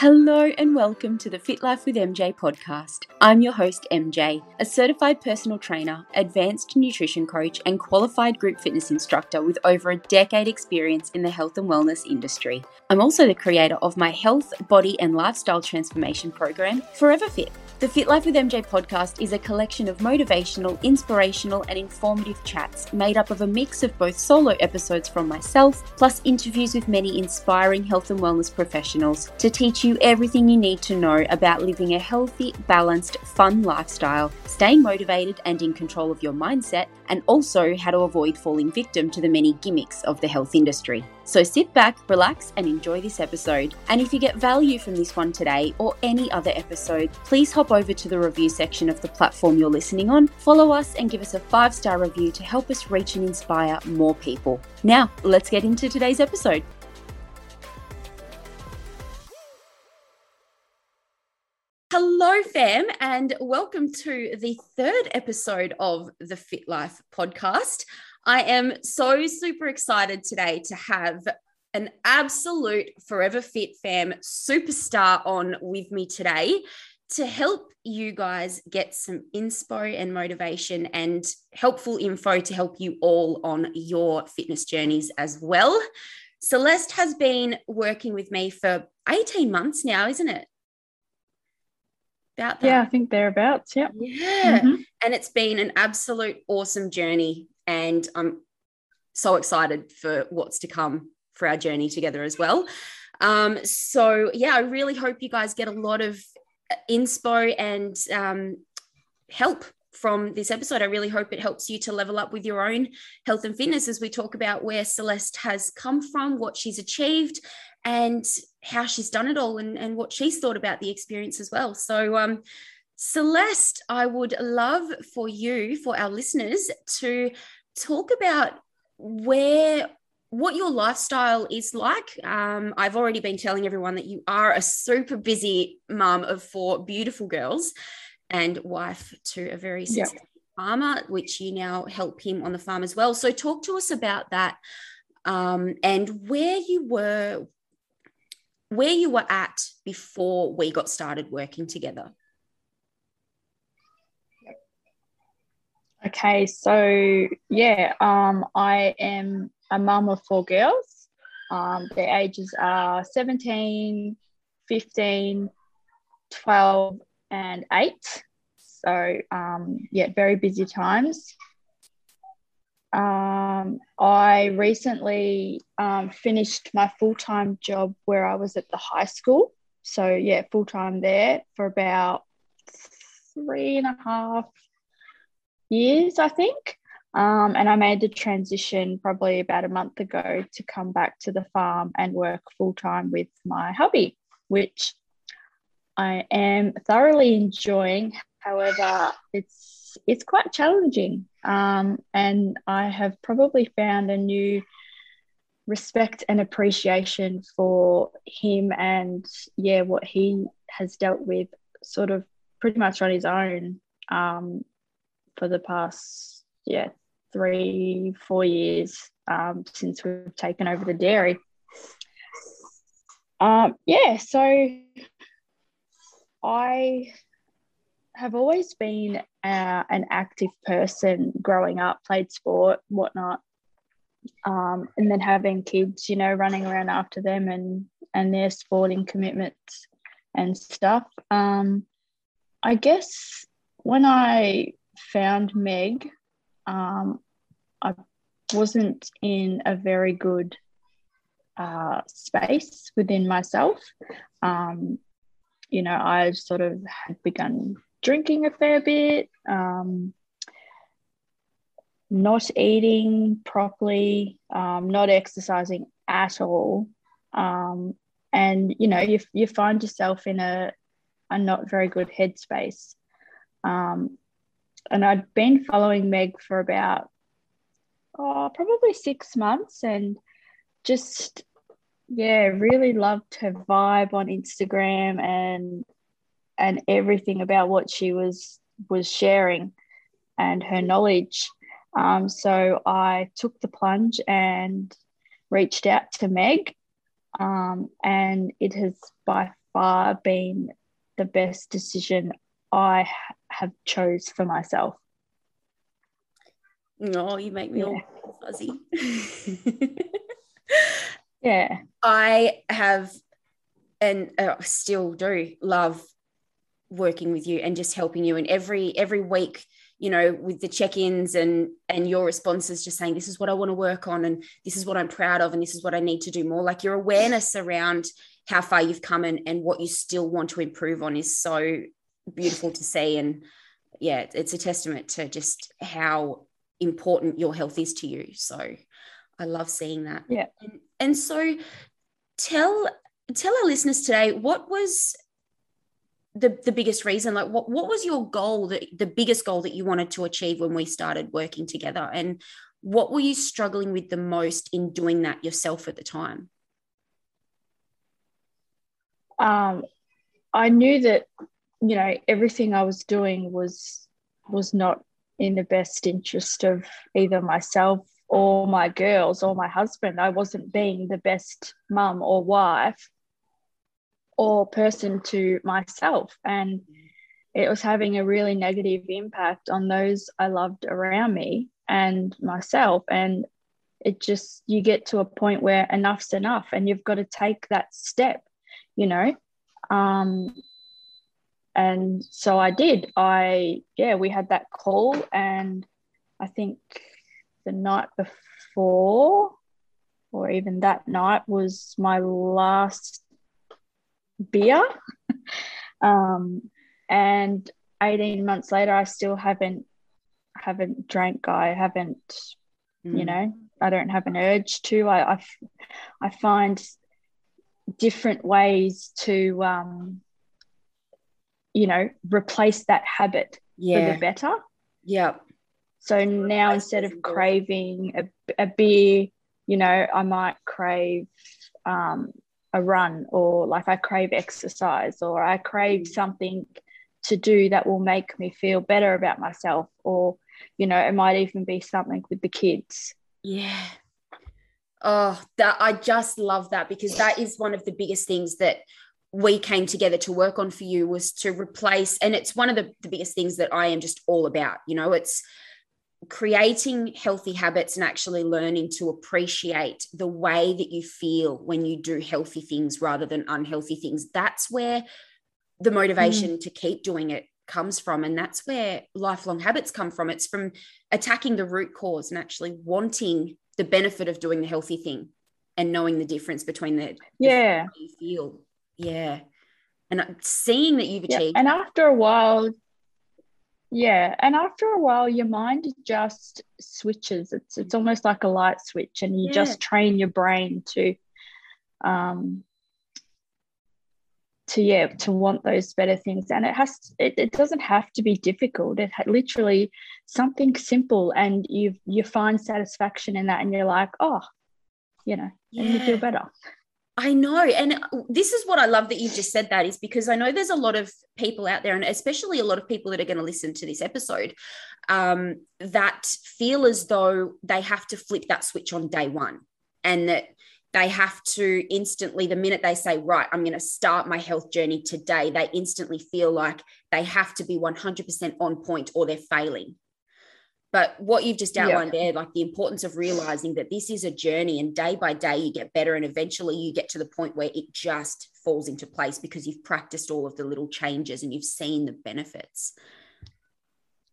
Hello and welcome to the Fit Life with MJ podcast. I'm your host, MJ, a certified personal trainer, advanced nutrition coach, and qualified group fitness instructor with over a decade experience in the health and wellness industry. I'm also the creator of my health, body, and lifestyle transformation program, Forever Fit. The Fit Life with MJ podcast is a collection of motivational, inspirational, and informative chats made up of a mix of both solo episodes from myself, plus interviews with many inspiring health and wellness professionals to teach you everything you need to know about living a healthy, balanced, fun lifestyle, staying motivated and in control of your mindset, and also how to avoid falling victim to the many gimmicks of the health industry. So sit back, relax, and enjoy this episode. And if you get value from this one today or any other episode, please hop over to the review section of the platform you're listening on, follow us, and give us a five star review to help us reach and inspire more people. Now, let's get into today's episode. Hello, fam, and welcome to the third episode of the Fit Life podcast. I am so super excited today to have an absolute Forever Fit fam superstar on with me today to help you guys get some inspo and motivation and helpful info to help you all on your fitness journeys as well. Celeste has been working with me for 18 months now, isn't it? about that. Yeah, I think thereabouts. Yeah. Yeah. Mm-hmm. And it's been an absolute awesome journey. And I'm so excited for what's to come for our journey together as well. Um, so, yeah, I really hope you guys get a lot of inspo and um, help from this episode. I really hope it helps you to level up with your own health and fitness as we talk about where Celeste has come from, what she's achieved, and how she's done it all and, and what she's thought about the experience as well. So, um, Celeste, I would love for you, for our listeners, to talk about where what your lifestyle is like. Um, I've already been telling everyone that you are a super busy mum of four beautiful girls and wife to a very successful yep. farmer, which you now help him on the farm as well. So, talk to us about that um, and where you were where you were at before we got started working together. Okay, so yeah, um, I am a mum of four girls. Um, their ages are 17, 15, 12, and 8. So, um, yeah, very busy times. Um, I recently um, finished my full time job where I was at the high school. So, yeah, full time there for about three and a half years, I think. Um, and I made the transition probably about a month ago to come back to the farm and work full time with my hubby, which I am thoroughly enjoying. However, it's it's quite challenging. Um, and I have probably found a new respect and appreciation for him and yeah, what he has dealt with sort of pretty much on his own um, for the past yeah three four years um, since we've taken over the dairy. Um, yeah, so I have always been uh, an active person growing up, played sport, whatnot, um, and then having kids, you know, running around after them and and their sporting commitments and stuff. Um, I guess when I found Meg, um, I wasn't in a very good uh, space within myself. Um, you know, I sort of had begun drinking a fair bit, um, not eating properly, um, not exercising at all. Um, and, you know, you, you find yourself in a, a not very good headspace. Um, and I'd been following Meg for about, oh, probably six months and just, yeah, really loved her vibe on Instagram and and everything about what she was was sharing and her knowledge. Um, so I took the plunge and reached out to Meg, um, and it has by far been the best decision I have chose for myself. No, oh, you make me yeah. all fuzzy. yeah. I have and uh, still do love working with you and just helping you and every every week you know with the check-ins and and your responses just saying this is what i want to work on and this is what i'm proud of and this is what i need to do more like your awareness around how far you've come and, and what you still want to improve on is so beautiful to see. And yeah it's a testament to just how important your health is to you. So i love seeing that. Yeah. And, and so tell tell our listeners today what was the the biggest reason? Like what what was your goal that the biggest goal that you wanted to achieve when we started working together? And what were you struggling with the most in doing that yourself at the time? Um i knew that you know everything i was doing was was not in the best interest of either myself or my girls or my husband i wasn't being the best mum or wife or person to myself. And it was having a really negative impact on those I loved around me and myself. And it just, you get to a point where enough's enough and you've got to take that step, you know? Um, and so I did. I, yeah, we had that call, and I think the night before, or even that night, was my last beer. um, and 18 months later, I still haven't haven't drank. I haven't, mm. you know, I don't have an urge to. I, I, I find different ways to, um, you know, replace that habit yeah. for the better. Yeah. So now instead of craving a, a beer, you know, I might crave um, a run or like I crave exercise or I crave something to do that will make me feel better about myself or you know it might even be something with the kids yeah oh that i just love that because that is one of the biggest things that we came together to work on for you was to replace and it's one of the, the biggest things that i am just all about you know it's creating healthy habits and actually learning to appreciate the way that you feel when you do healthy things rather than unhealthy things. That's where the motivation mm. to keep doing it comes from and that's where lifelong habits come from. It's from attacking the root cause and actually wanting the benefit of doing the healthy thing and knowing the difference between the yeah. you feel yeah and seeing that you've achieved yeah. and after a while yeah, and after a while, your mind just switches. It's it's almost like a light switch, and you yeah. just train your brain to, um, to yeah, to want those better things. And it has it, it doesn't have to be difficult. It literally something simple, and you you find satisfaction in that, and you're like, oh, you know, yeah. and you feel better. I know. And this is what I love that you've just said that is because I know there's a lot of people out there, and especially a lot of people that are going to listen to this episode, um, that feel as though they have to flip that switch on day one and that they have to instantly, the minute they say, right, I'm going to start my health journey today, they instantly feel like they have to be 100% on point or they're failing. But what you've just outlined yeah. there, like the importance of realizing that this is a journey and day by day you get better and eventually you get to the point where it just falls into place because you've practiced all of the little changes and you've seen the benefits.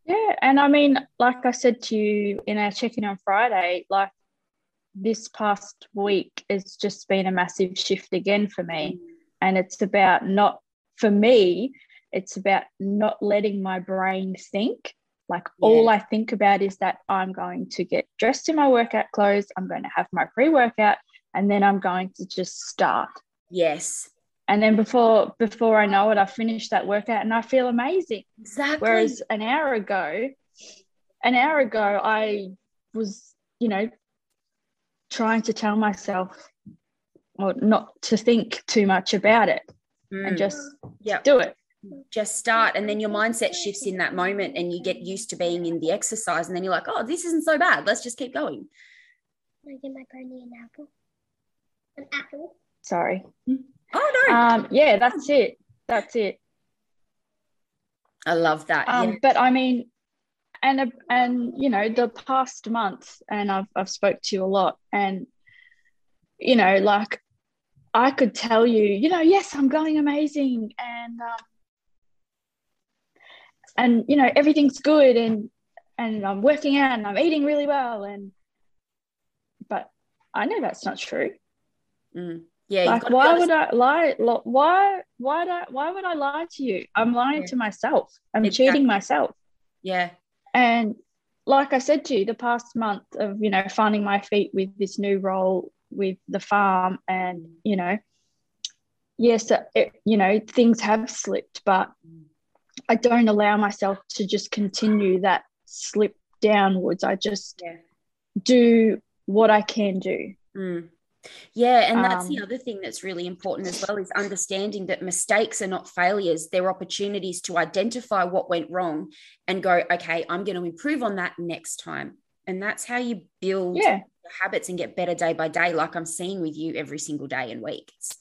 Yeah. And I mean, like I said to you in our check in on Friday, like this past week has just been a massive shift again for me. And it's about not, for me, it's about not letting my brain think like yeah. all I think about is that I'm going to get dressed in my workout clothes, I'm going to have my pre workout, and then I'm going to just start. Yes. And then before before I know it, I finish that workout and I feel amazing. Exactly. Whereas an hour ago, an hour ago, I was, you know, trying to tell myself or not to think too much about it mm. and just yep. do it just start and then your mindset shifts in that moment and you get used to being in the exercise and then you're like oh this isn't so bad let's just keep going Can I give my pony an apple an apple sorry Oh no. Um, yeah, that's it. That's it. I love that. Um, yeah. But I mean, and and you know, the past month, and I've I've spoke to you a lot, and you know, like I could tell you, you know, yes, I'm going amazing, and um, and you know, everything's good, and and I'm working out, and I'm eating really well, and but I know that's not true. Mm. Yeah. Like, why would I lie? Why, why, do I, why would I lie to you? I'm lying Yeah. to myself. I'm Exactly. cheating myself. Yeah. And like I said to you, the past month of, you know, finding my feet with this new role with the farm and, you know, yes, it, you know, things have slipped, but I don't allow myself to just continue that slip downwards. I just Yeah. do what I can do. Mm. Yeah, and that's the Um, other thing that's really important as well is understanding that mistakes are not failures. They're opportunities to identify what went wrong and go, okay, I'm going to improve on that next time. And that's how you build Yeah. your habits and get better day by day, like I'm seeing with you every single day and week. It's,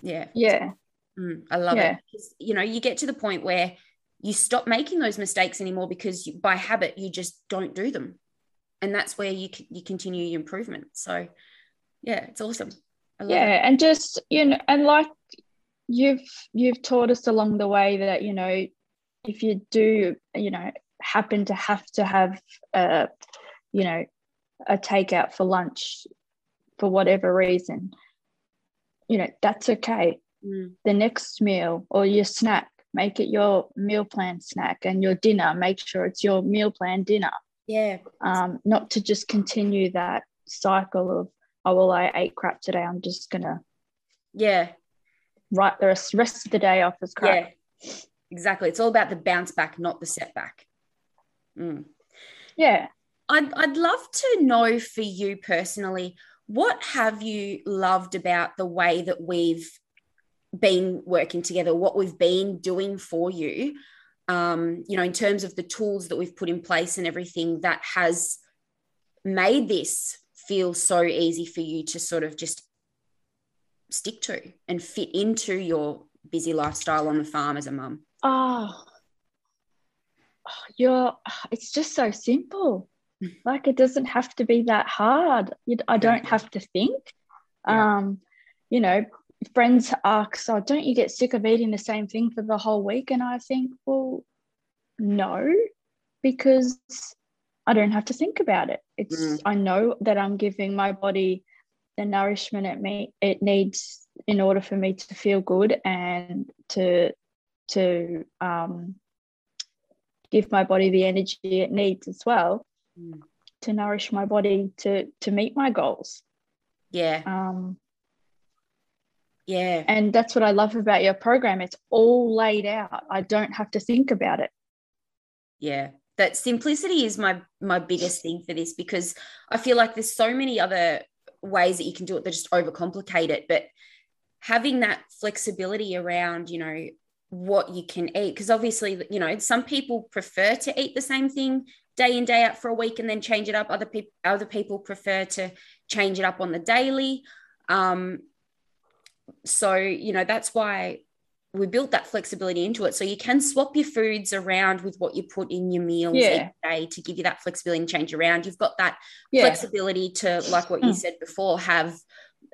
yeah, Yeah. Mm, I love Yeah. it. you know, you get to the point where you stop making those mistakes anymore because you, by habit you just don't do them, and that's where you you continue your improvement. So, yeah, it's awesome. I love yeah it. and just you know and like you've you've taught us along the way that you know if you do you know happen to have to have a you know a takeout for lunch for whatever reason you know that's okay Mm, the next meal or your snack make it your meal plan snack and your dinner make sure it's your meal plan dinner yeah, um, not to just continue that cycle of oh well i ate crap today i'm just gonna yeah, write the rest, of the day off as crap. yeah. Exactly. It's all about the bounce back, not the setback. Mm. Yeah. I'd, I'd love to know for you personally, what have you loved about the way that we've been working together, what we've been doing for you, um, you know, in terms of the tools that we've put in place and everything that has made this feel so easy for you to sort of just stick to and fit into your busy lifestyle on the farm as a mum. Oh, you're, it's just so simple. Like it doesn't have to be that hard. You, I don't have to think. Yeah. Um, you know, friends ask, so don't you get sick of eating the same thing for the whole week? And I think, well, no, because I don't have to think about it. It's Mm. I know that I'm giving my body the nourishment it me it needs in order for me to feel good and to to um, give my body the energy it needs as well Mm. to nourish my body to to meet my goals. Yeah, Um, yeah. and that's what I love about your program. It's all laid out. I don't have to think about it. yeah that simplicity is my my biggest thing for this because i feel like there's so many other ways that you can do it that just overcomplicate it but having that flexibility around you know what you can eat because obviously you know some people prefer to eat the same thing day in day out for a week and then change it up other people other people prefer to change it up on the daily um so you know that's why we built that flexibility into it. So you can swap your foods around with what you put in your meals Yeah. each day to give you that flexibility and change around. You've got that Yeah. flexibility to, like what you Mm. said before, have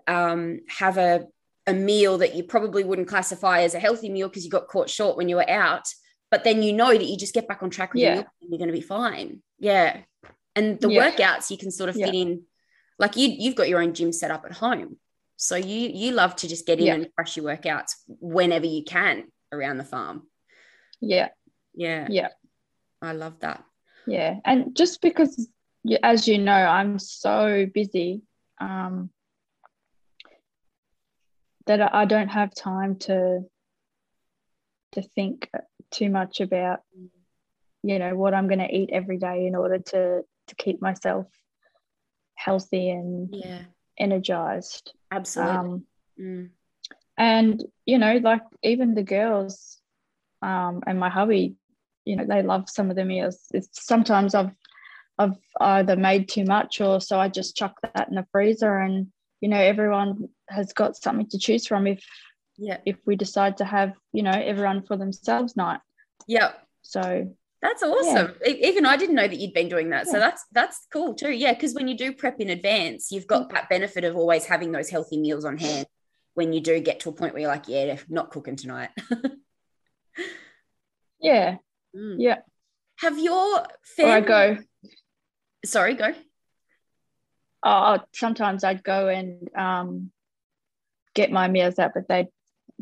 um, have a a meal that you probably wouldn't classify as a healthy meal because you got caught short when you were out. But then you know that you just get back on track with Yeah. your meal and you're going to be fine. Yeah. And the Yeah. workouts you can sort of fit in, like you you've got your own gym set up at home. So you you love to just get in Yeah. and crush your workouts whenever you can around the farm. Yeah. Yeah. Yeah. I love that. Yeah. And just because, as you know, I'm so busy um, that I I don't have time to to think too much about, you know, what I'm going to eat every day in order to to keep myself healthy and Yeah. Energized. Absolutely. Um, Mm. and you know like even the girls um and my hubby you know they love some of the meals it's sometimes i've i've either made too much or so i just chuck that in the freezer and you know everyone has got something to choose from if yeah if we decide to have you know everyone for themselves night yeah so that's awesome. Yeah. even i didn't know that you'd been doing that yeah. so that's that's cool too. Yeah because when you do prep in advance you've got that benefit of always having those healthy meals on hand when you do get to a point where you're like yeah not cooking tonight. Yeah. Mm. yeah. Have your family... or i go. sorry go. Oh sometimes i'd go and um get my meals out but they'd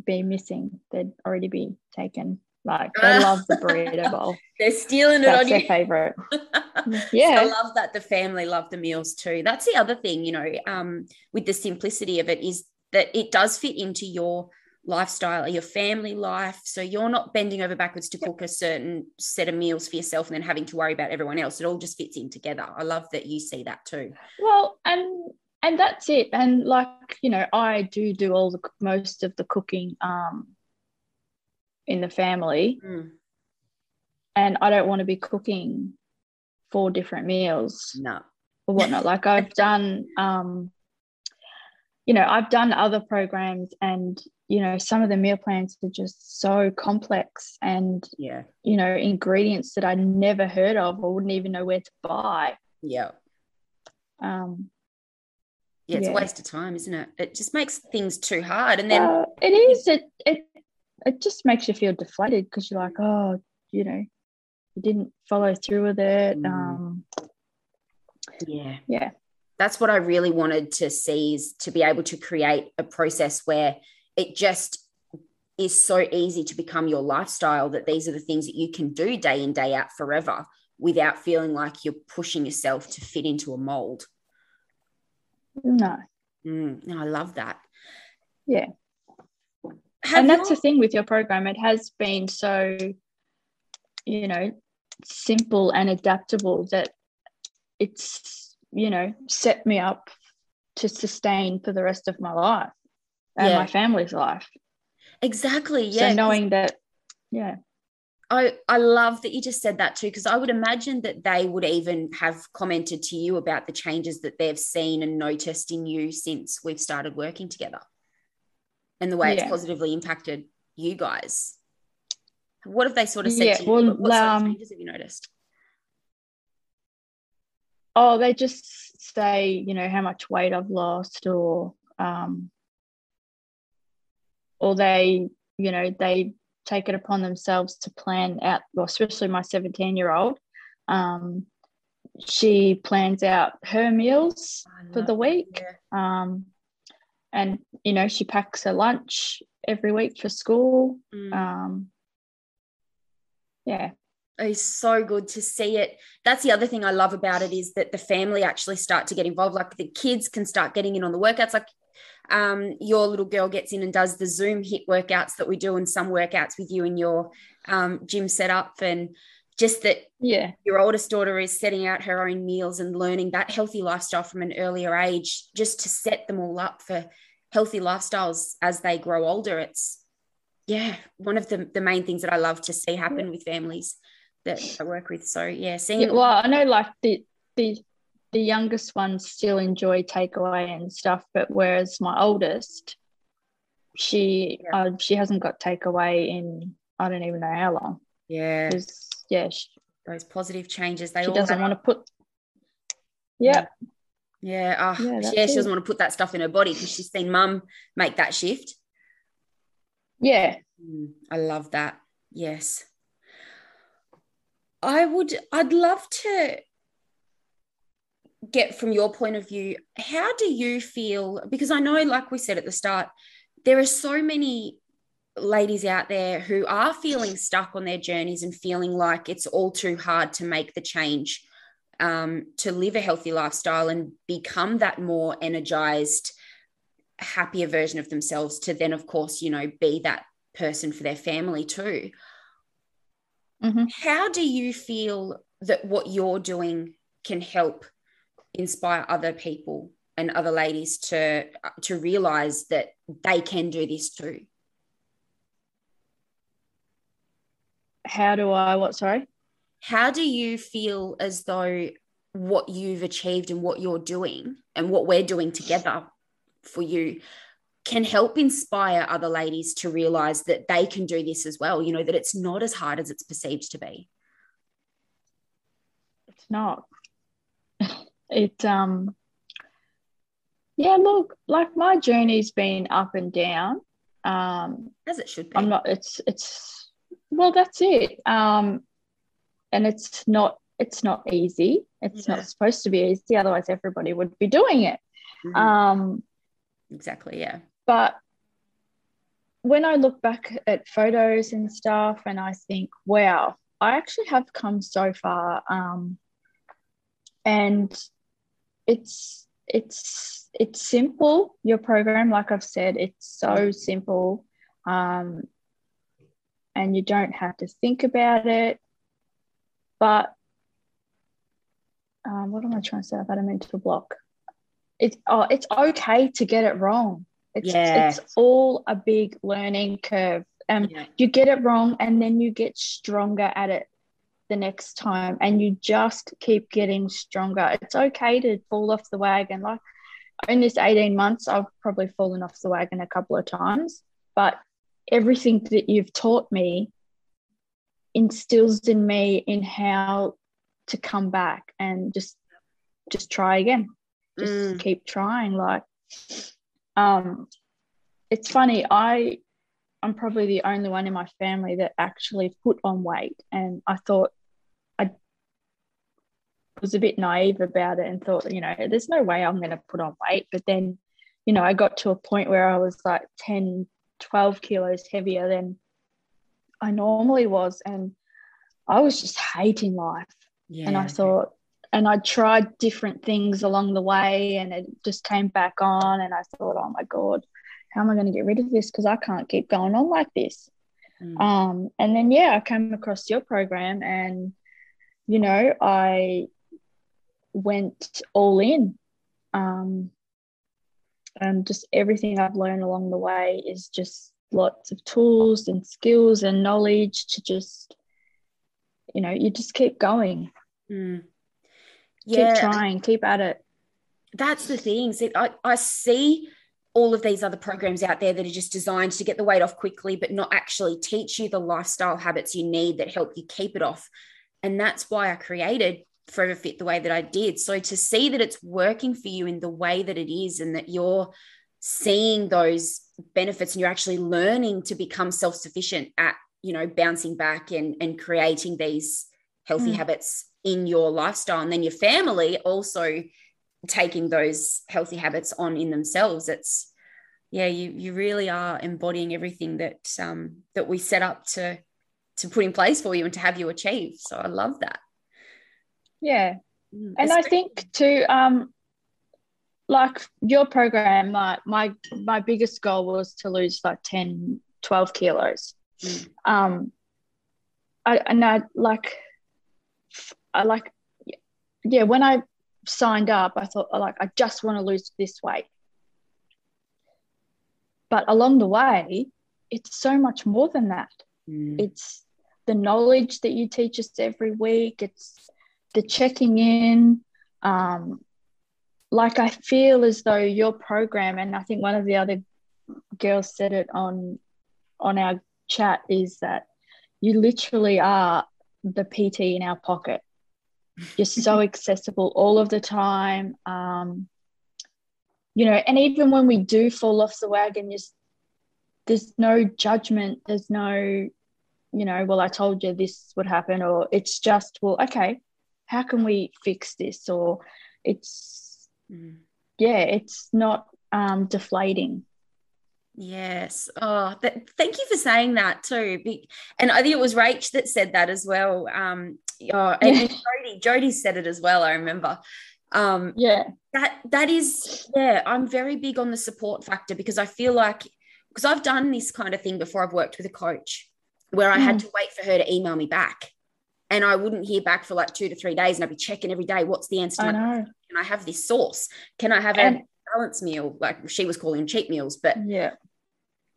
be missing. They'd already be taken like they love the burrito bowl. They're stealing it That's on their you. favorite. yeah. I love that the family love the meals too. That's the other thing, you know, um, with the simplicity of it is that it does fit into your lifestyle, or your family life. So you're not bending over backwards to cook a certain set of meals for yourself and then having to worry about everyone else. It all just fits in together. I love that you see that too. Well, and and that's it. And like, you know, I do do all the most of the cooking um in the family. Mm. And I don't want to be cooking four different meals. No. Or whatnot. like I've done um, you know, I've done other programs and you know, some of the meal plans are just so complex and yeah, you know, ingredients that I never heard of or wouldn't even know where to buy. Yeah. Um yeah, it's yeah. a waste of time, isn't it? It just makes things too hard. And then uh, it is. It it it just makes you feel deflated because you're like, oh, you know, you didn't follow through with it. Mm. Um, yeah. Yeah. That's what I really wanted to see is to be able to create a process where it just is so easy to become your lifestyle that these are the things that you can do day in, day out forever without feeling like you're pushing yourself to fit into a mold. No. Mm, no, I love that. Yeah. Have and that's the thing with your program. It has been so you know simple and adaptable that it's you know set me up to sustain for the rest of my life and yeah. my family's life. Exactly yeah so knowing that yeah. I, I love that you just said that too, because I would imagine that they would even have commented to you about the changes that they've seen and noticed in you since we've started working together and the way yeah. it's positively impacted you guys. What have they sort of said yeah, to you? Well, what, what um, changes have you noticed? Oh, they just say, you know, how much weight I've lost or um or they, you know, they take it upon themselves to plan out, well, especially my 17 year old. Um, she plans out her meals for the week. Yeah. Um, and you know she packs her lunch every week for school. Mm. um yeah. It's so good to see it. That's the other thing i love about it is that the family actually start to get involved. Like the kids can start getting in on the workouts. Like um, your little girl gets in and does the zoom HIIT workouts that we do and some workouts with you in your um, gym setup. And just that yeah. your oldest daughter is setting out her own meals and learning that healthy lifestyle from an earlier age just to set them all up for healthy lifestyles as they grow older. It's yeah one of the, the main things that i love to see happen with families that i work with. So yeah seeing yeah, well i know like the the the youngest ones still enjoy takeaway and stuff but whereas my oldest she yeah. uh, she hasn't got takeaway in i don't even know how long. Yeah yeah she, those positive changes they she doesn't want to put yeah. Yeah. Oh, yeah, yeah she doesn't want to put that stuff in her body because she's seen mum make that shift. Yeah. Mm, i love that. Yes. I would i'd love to get from your point of view how do you feel? Because i know like we said at the start there are so many ladies out there who are feeling stuck on their journeys and feeling like it's all too hard to make the change um, to live a healthy lifestyle and become that more energized happier version of themselves to then of course you know be that person for their family too. Mm-hmm. how do you feel that what you're doing can help inspire other people and other ladies to to realize that they can do this too how do I what sorry? How do you feel as though what you've achieved and what you're doing and what we're doing together for you can help inspire other ladies to realize that they can do this as well you know that it's not as hard as it's perceived to be? It's not. It um yeah look like my journey's been up and down. Um as it should be. I'm not it's it's well that's it. Um and it's not it's not easy. It's yeah. not supposed to be easy otherwise everybody would be doing it. Mm-hmm. um exactly yeah. but when i look back at photos and stuff and i think wow i actually have come so far um and it's it's it's simple your program like i've said it's so simple. Um, and you don't have to think about it but um, what am i trying to say i've had a mental block it's oh it's okay to get it wrong it's yeah. it's all a big learning curve um yeah. you get it wrong and then you get stronger at it the next time and you just keep getting stronger. It's okay to fall off the wagon. Like in this 18 months, I've probably fallen off the wagon a couple of times, but everything that you've taught me instills in me in how to come back and just just try again just mm. keep trying like um it's funny i i'm probably the only one in my family that actually put on weight and i thought I was a bit naive about it and thought, you know, there's no way I'm going to put on weight. But then, you know, I got to a point where I was like 10, 12 kilos heavier than I normally was. And I was just hating life. Yeah. And I thought, and I tried different things along the way and it just came back on. And I thought, oh my God, how am I going to get rid of this? Because I can't keep going on like this. Mm. Um, and then, yeah, I came across your program and, you know, I went all in. Um, and just everything I've learned along the way is just lots of tools and skills and knowledge to just, you know, you just keep going. Mm. Yeah. Keep trying, keep at it. That's the thing. See, I, I see all of these other programs out there that are just designed to get the weight off quickly, but not actually teach you the lifestyle habits you need that help you keep it off. And that's why I created forever fit the way that I did. So to see that it's working for you in the way that it is and that you're seeing those benefits and you're actually learning to become self-sufficient at, you know, bouncing back and, and creating these healthy mm. habits in your lifestyle. And then your family also taking those healthy habits on in themselves. It's yeah, you you really are embodying everything that um that we set up to to put in place for you and to have you achieve. So I love that. Yeah. Mm, and I think too, um, like your program, like my my biggest goal was to lose like 10, 12 kilos. Mm. Um I and I like I like yeah, when I signed up, I thought like I just want to lose this weight. But along the way, it's so much more than that. Mm. It's the knowledge that you teach us every week. It's the checking in um, like i feel as though your program and i think one of the other girls said it on on our chat is that you literally are the pt in our pocket. You're so accessible all of the time um, you know and even when we do fall off the wagon just there's no judgment there's no you know well i told you this would happen or it's just well okay how can we fix this? Or it's mm. yeah it's not um, deflating. Yes. Oh th- thank you for saying that too. And i think it was rach that said that as well. Um oh, and, yeah. jody jody said it as well i remember. Um yeah. that that is yeah i'm very big on the support factor because i feel like because i've done this kind of thing before. I've worked with a coach where i mm. had to wait for her to email me back and I wouldn't hear back for like two to three days, and I'd be checking every day. What's the answer? I know. Can I have this sauce? Can I have and, a balance meal? Like she was calling cheap meals, but yeah.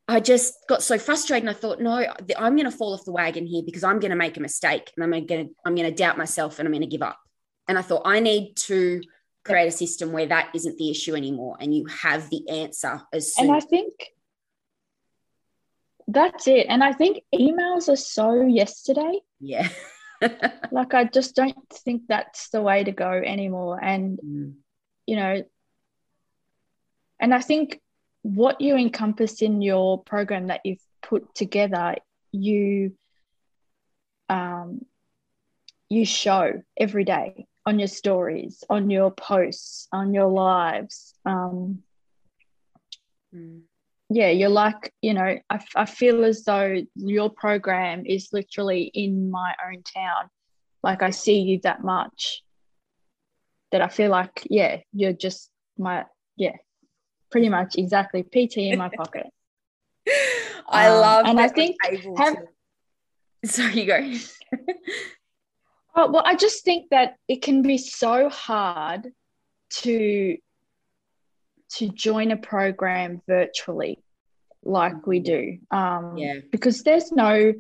I just got so frustrated, and I thought, no, I'm going to fall off the wagon here because I'm going to make a mistake, and I'm going to I'm going to doubt myself, and I'm going to give up. And I thought I need to create a system where that isn't the issue anymore and you have the answer as soon and I think that's it. And I think emails are so yesterday. yeah Like I just don't think that's the way to go anymore. And Mm. you know, and I think what you encompass in your program that you've put together, you um, you show every day on your stories, on your posts, on your lives. Um, Mm. Yeah, you're like, you know, I, I feel as though your program is literally in my own town. Like I see you that much that I feel like, yeah, you're just my, yeah, pretty much exactly PT in my pocket. I Um, love and I think have- to- sorry you go Oh, well, I just think that it can be so hard to to join a program virtually like we do. Um, Yeah. Because there's no,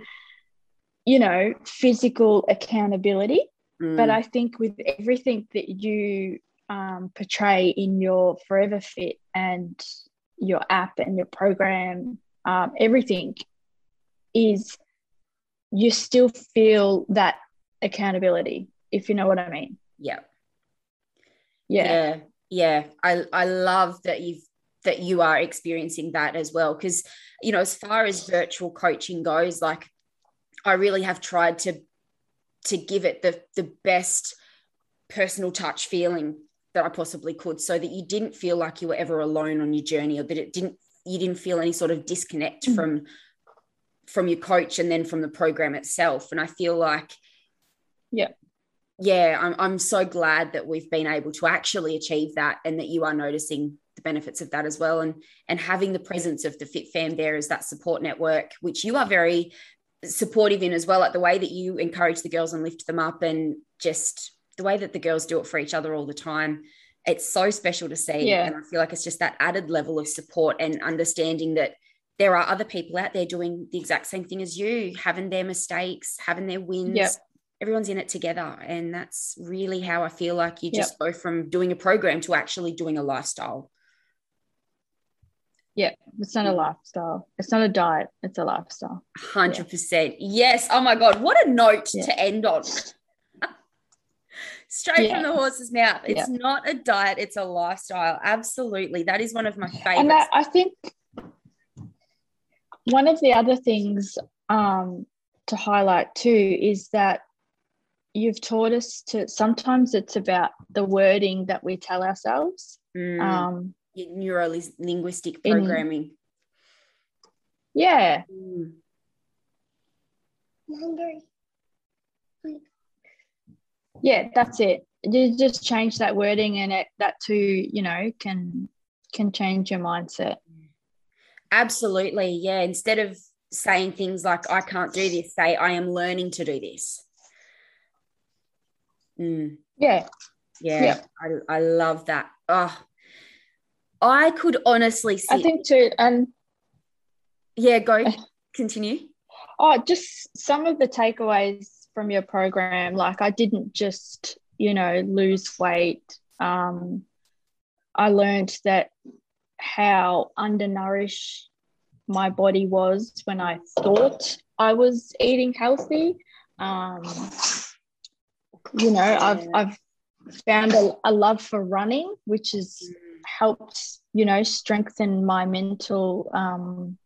you know, physical accountability. But Mm. I think with everything that you um, portray in your Forever Fit and your app and your program, um, everything is you still feel that accountability, if you know what I mean. yeah Yeah. yeah yeah i i love that you've that you are experiencing that as well because you know as far as virtual coaching goes like i really have tried to to give it the the best personal touch feeling that i possibly could so that you didn't feel like you were ever alone on your journey or that it didn't you didn't feel any sort of disconnect Mm. from from your coach and then from the program itself and i feel like Yeah. Yeah I'm, I'm so glad that we've been able to actually achieve that and that you are noticing the benefits of that as well and and having the presence of the fit fam there as that support network which you are very supportive in as well like the way that you encourage the girls and lift them up and just the way that the girls do it for each other all the time it's so special to see Yeah. and i feel like it's just that added level of support and understanding that there are other people out there doing the exact same thing as you having their mistakes having their wins Yep. Everyone's in it together and that's really how i feel like you Yep. just go from doing a program to actually doing a lifestyle Yeah. It's not a lifestyle. It's not a diet. It's a lifestyle. 100% yes oh my god what a note Yeah. to end on straight Yeah. from the horse's mouth it's Yeah. not a diet it's a lifestyle absolutely that is one of my And favorites I, I think one of the other things um, to highlight too is that you've taught us to sometimes it's about the wording that we tell ourselves. Mm, Um, neuro linguistic in- programming yeah. Mm. Yeah, that's it. You just change that wording and it that too, you know, can can change your mindset. Absolutely. Yeah. Instead of saying things like, I can't do this, say, I am learning to do this. Mm, Yeah. yeah. Yeah. I, I love that. Oh, I could honestly see. I think too, and yeah, go continue. Oh, just some of the takeaways from your program. Like, I didn't just, you know, lose weight. Um, I learned that how undernourished my body was when I thought I was eating healthy. Um, you know, I've I've found a, a love for running, which has helped, you know, strengthen my mental um,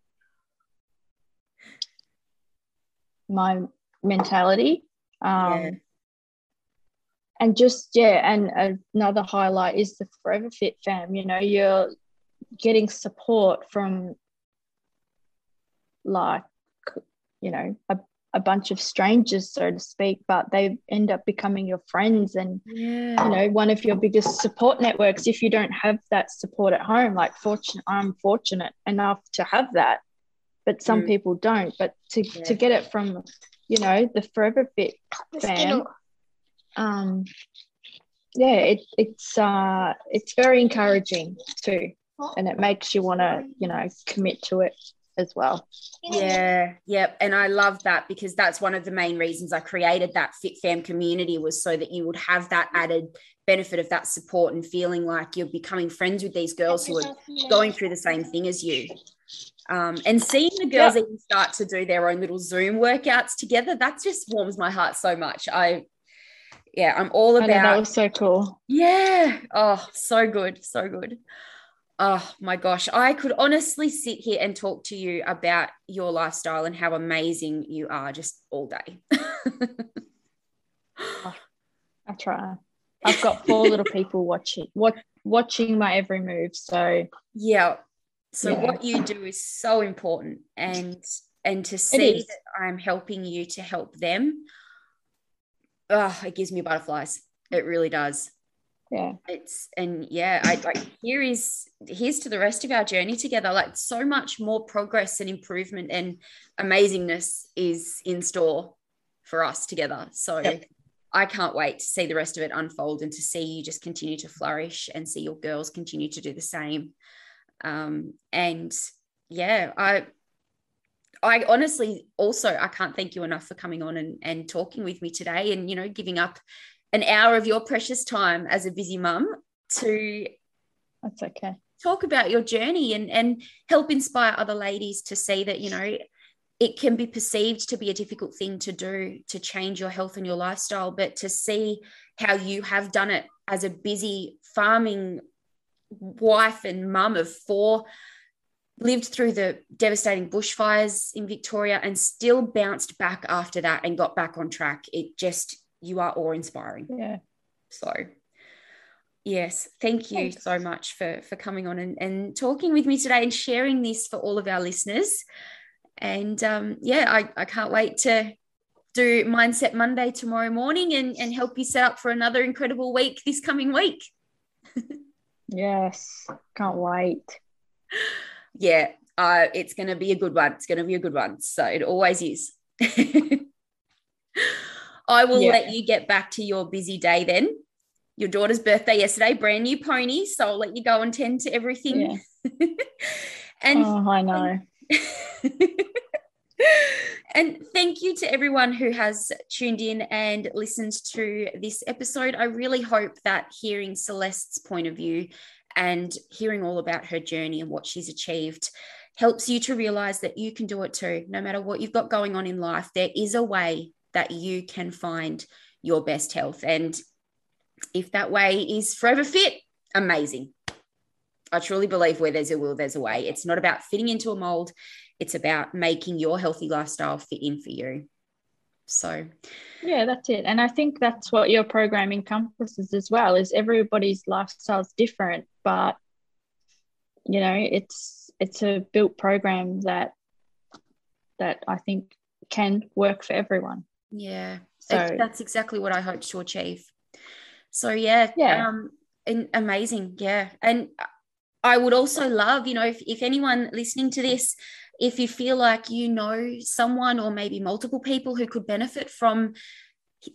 my mentality. Um, Yeah. And just, yeah, and another highlight is the Forever Fit fam. You know, you're getting support from like, you know, a, a bunch of strangers, so to speak, but they end up becoming your friends and Yeah. you know one of your biggest support networks if you don't have that support at home like fortunate i'm fortunate enough to have that but some Mm. people don't but to, Yeah. to get it from you know the forever fit fam um yeah it, it's uh it's very encouraging too and it makes you want to you know commit to it as well. Yeah, yep. And I love that because that's one of the main reasons I created that Fit Fam community was so that you would have that added benefit of that support and feeling like you're becoming friends with these girls who are going through the same thing as you. Um, and seeing the girls yeah. even start to do their own little Zoom workouts together, that just warms my heart so much. I, yeah, I'm all about. that was so cool. Yeah. Oh, so good. So good. Oh my gosh. I could honestly sit here and talk to you about your lifestyle and how amazing you are just all day. oh, I try. I've got four little people watching, what, watching my every move. So, yeah, so yeah. what you do is so important and and to see that I'm helping you to help them, oh, it gives me butterflies. It really does. Yeah. It's and yeah, I like here is here's to the rest of our journey together. Like so much more progress and improvement and amazingness is in store for us together. So yep. I can't wait to see the rest of it unfold and to see you just continue to flourish and see your girls continue to do the same. Um, and yeah, I I honestly also I can't thank you enough for coming on and, and talking with me today and you know giving up an hour of your precious time as a busy mum to that's okay talk about your journey and and help inspire other ladies to see that you know it can be perceived to be a difficult thing to do to change your health and your lifestyle but to see how you have done it as a busy farming wife and mum of four, lived through the devastating bushfires in Victoria and still bounced back after that and got back on track. It just, you are awe inspiring. Yeah. So, yes, thank you Thanks. so much for, for coming on and, and talking with me today and sharing this for all of our listeners. And um, yeah, I, I can't wait to do Mindset Monday tomorrow morning and, and help you set up for another incredible week this coming week. Yes, can't wait. Yeah, uh, it's going to be a good one. It's going to be a good one. So it always is. I will yeah. let you get back to your busy day then. Your daughter's birthday yesterday, brand new pony. So I'll let you go and tend to everything. Yeah. and oh, I know. and thank you to everyone who has tuned in and listened to this episode. I really hope that hearing Celeste's point of view and hearing all about her journey and what she's achieved helps you to realize that you can do it too. No matter what you've got going on in life, there is a way that you can find your best health. And if that way is forever fit, amazing. I truly believe where there's a will, there's a way. It's not about fitting into a mold, it's about making your healthy lifestyle fit in for you. So, yeah, that's it. And I think that's what your program encompasses as well is everybody's lifestyle is different, but you know, it's it's a built program that that I think can work for everyone. Yeah. So that's exactly what I hope to achieve. So yeah, yeah. Um, and amazing. Yeah. And I would also love, you know, if, if anyone listening to this, if you feel like you know someone or maybe multiple people who could benefit from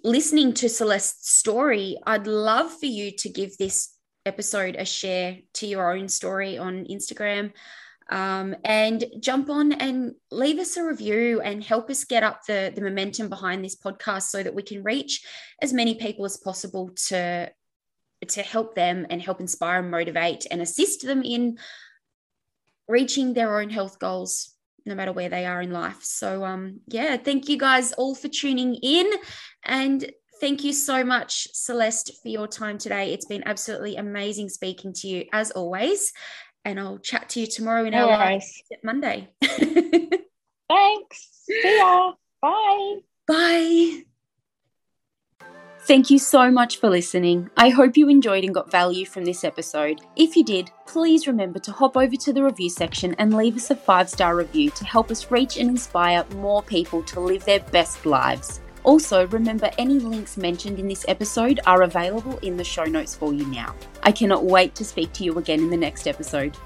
listening to Celeste's story, I'd love for you to give this episode a share to your own story on Instagram. Um, and jump on and leave us a review and help us get up the, the momentum behind this podcast so that we can reach as many people as possible to to help them and help inspire and motivate and assist them in reaching their own health goals no matter where they are in life. So um yeah thank you guys all for tuning in. And thank you so much celeste for your time today. It's been absolutely amazing speaking to you as always and i'll chat to you tomorrow in no our live monday thanks see ya bye bye Thank you so much for listening. I hope you enjoyed and got value from this episode. If you did, please remember to hop over to the review section and leave us a five star review to help us reach and inspire more people to live their best lives. Also, remember any links mentioned in this episode are available in the show notes for you now. I cannot wait to speak to you again in the next episode.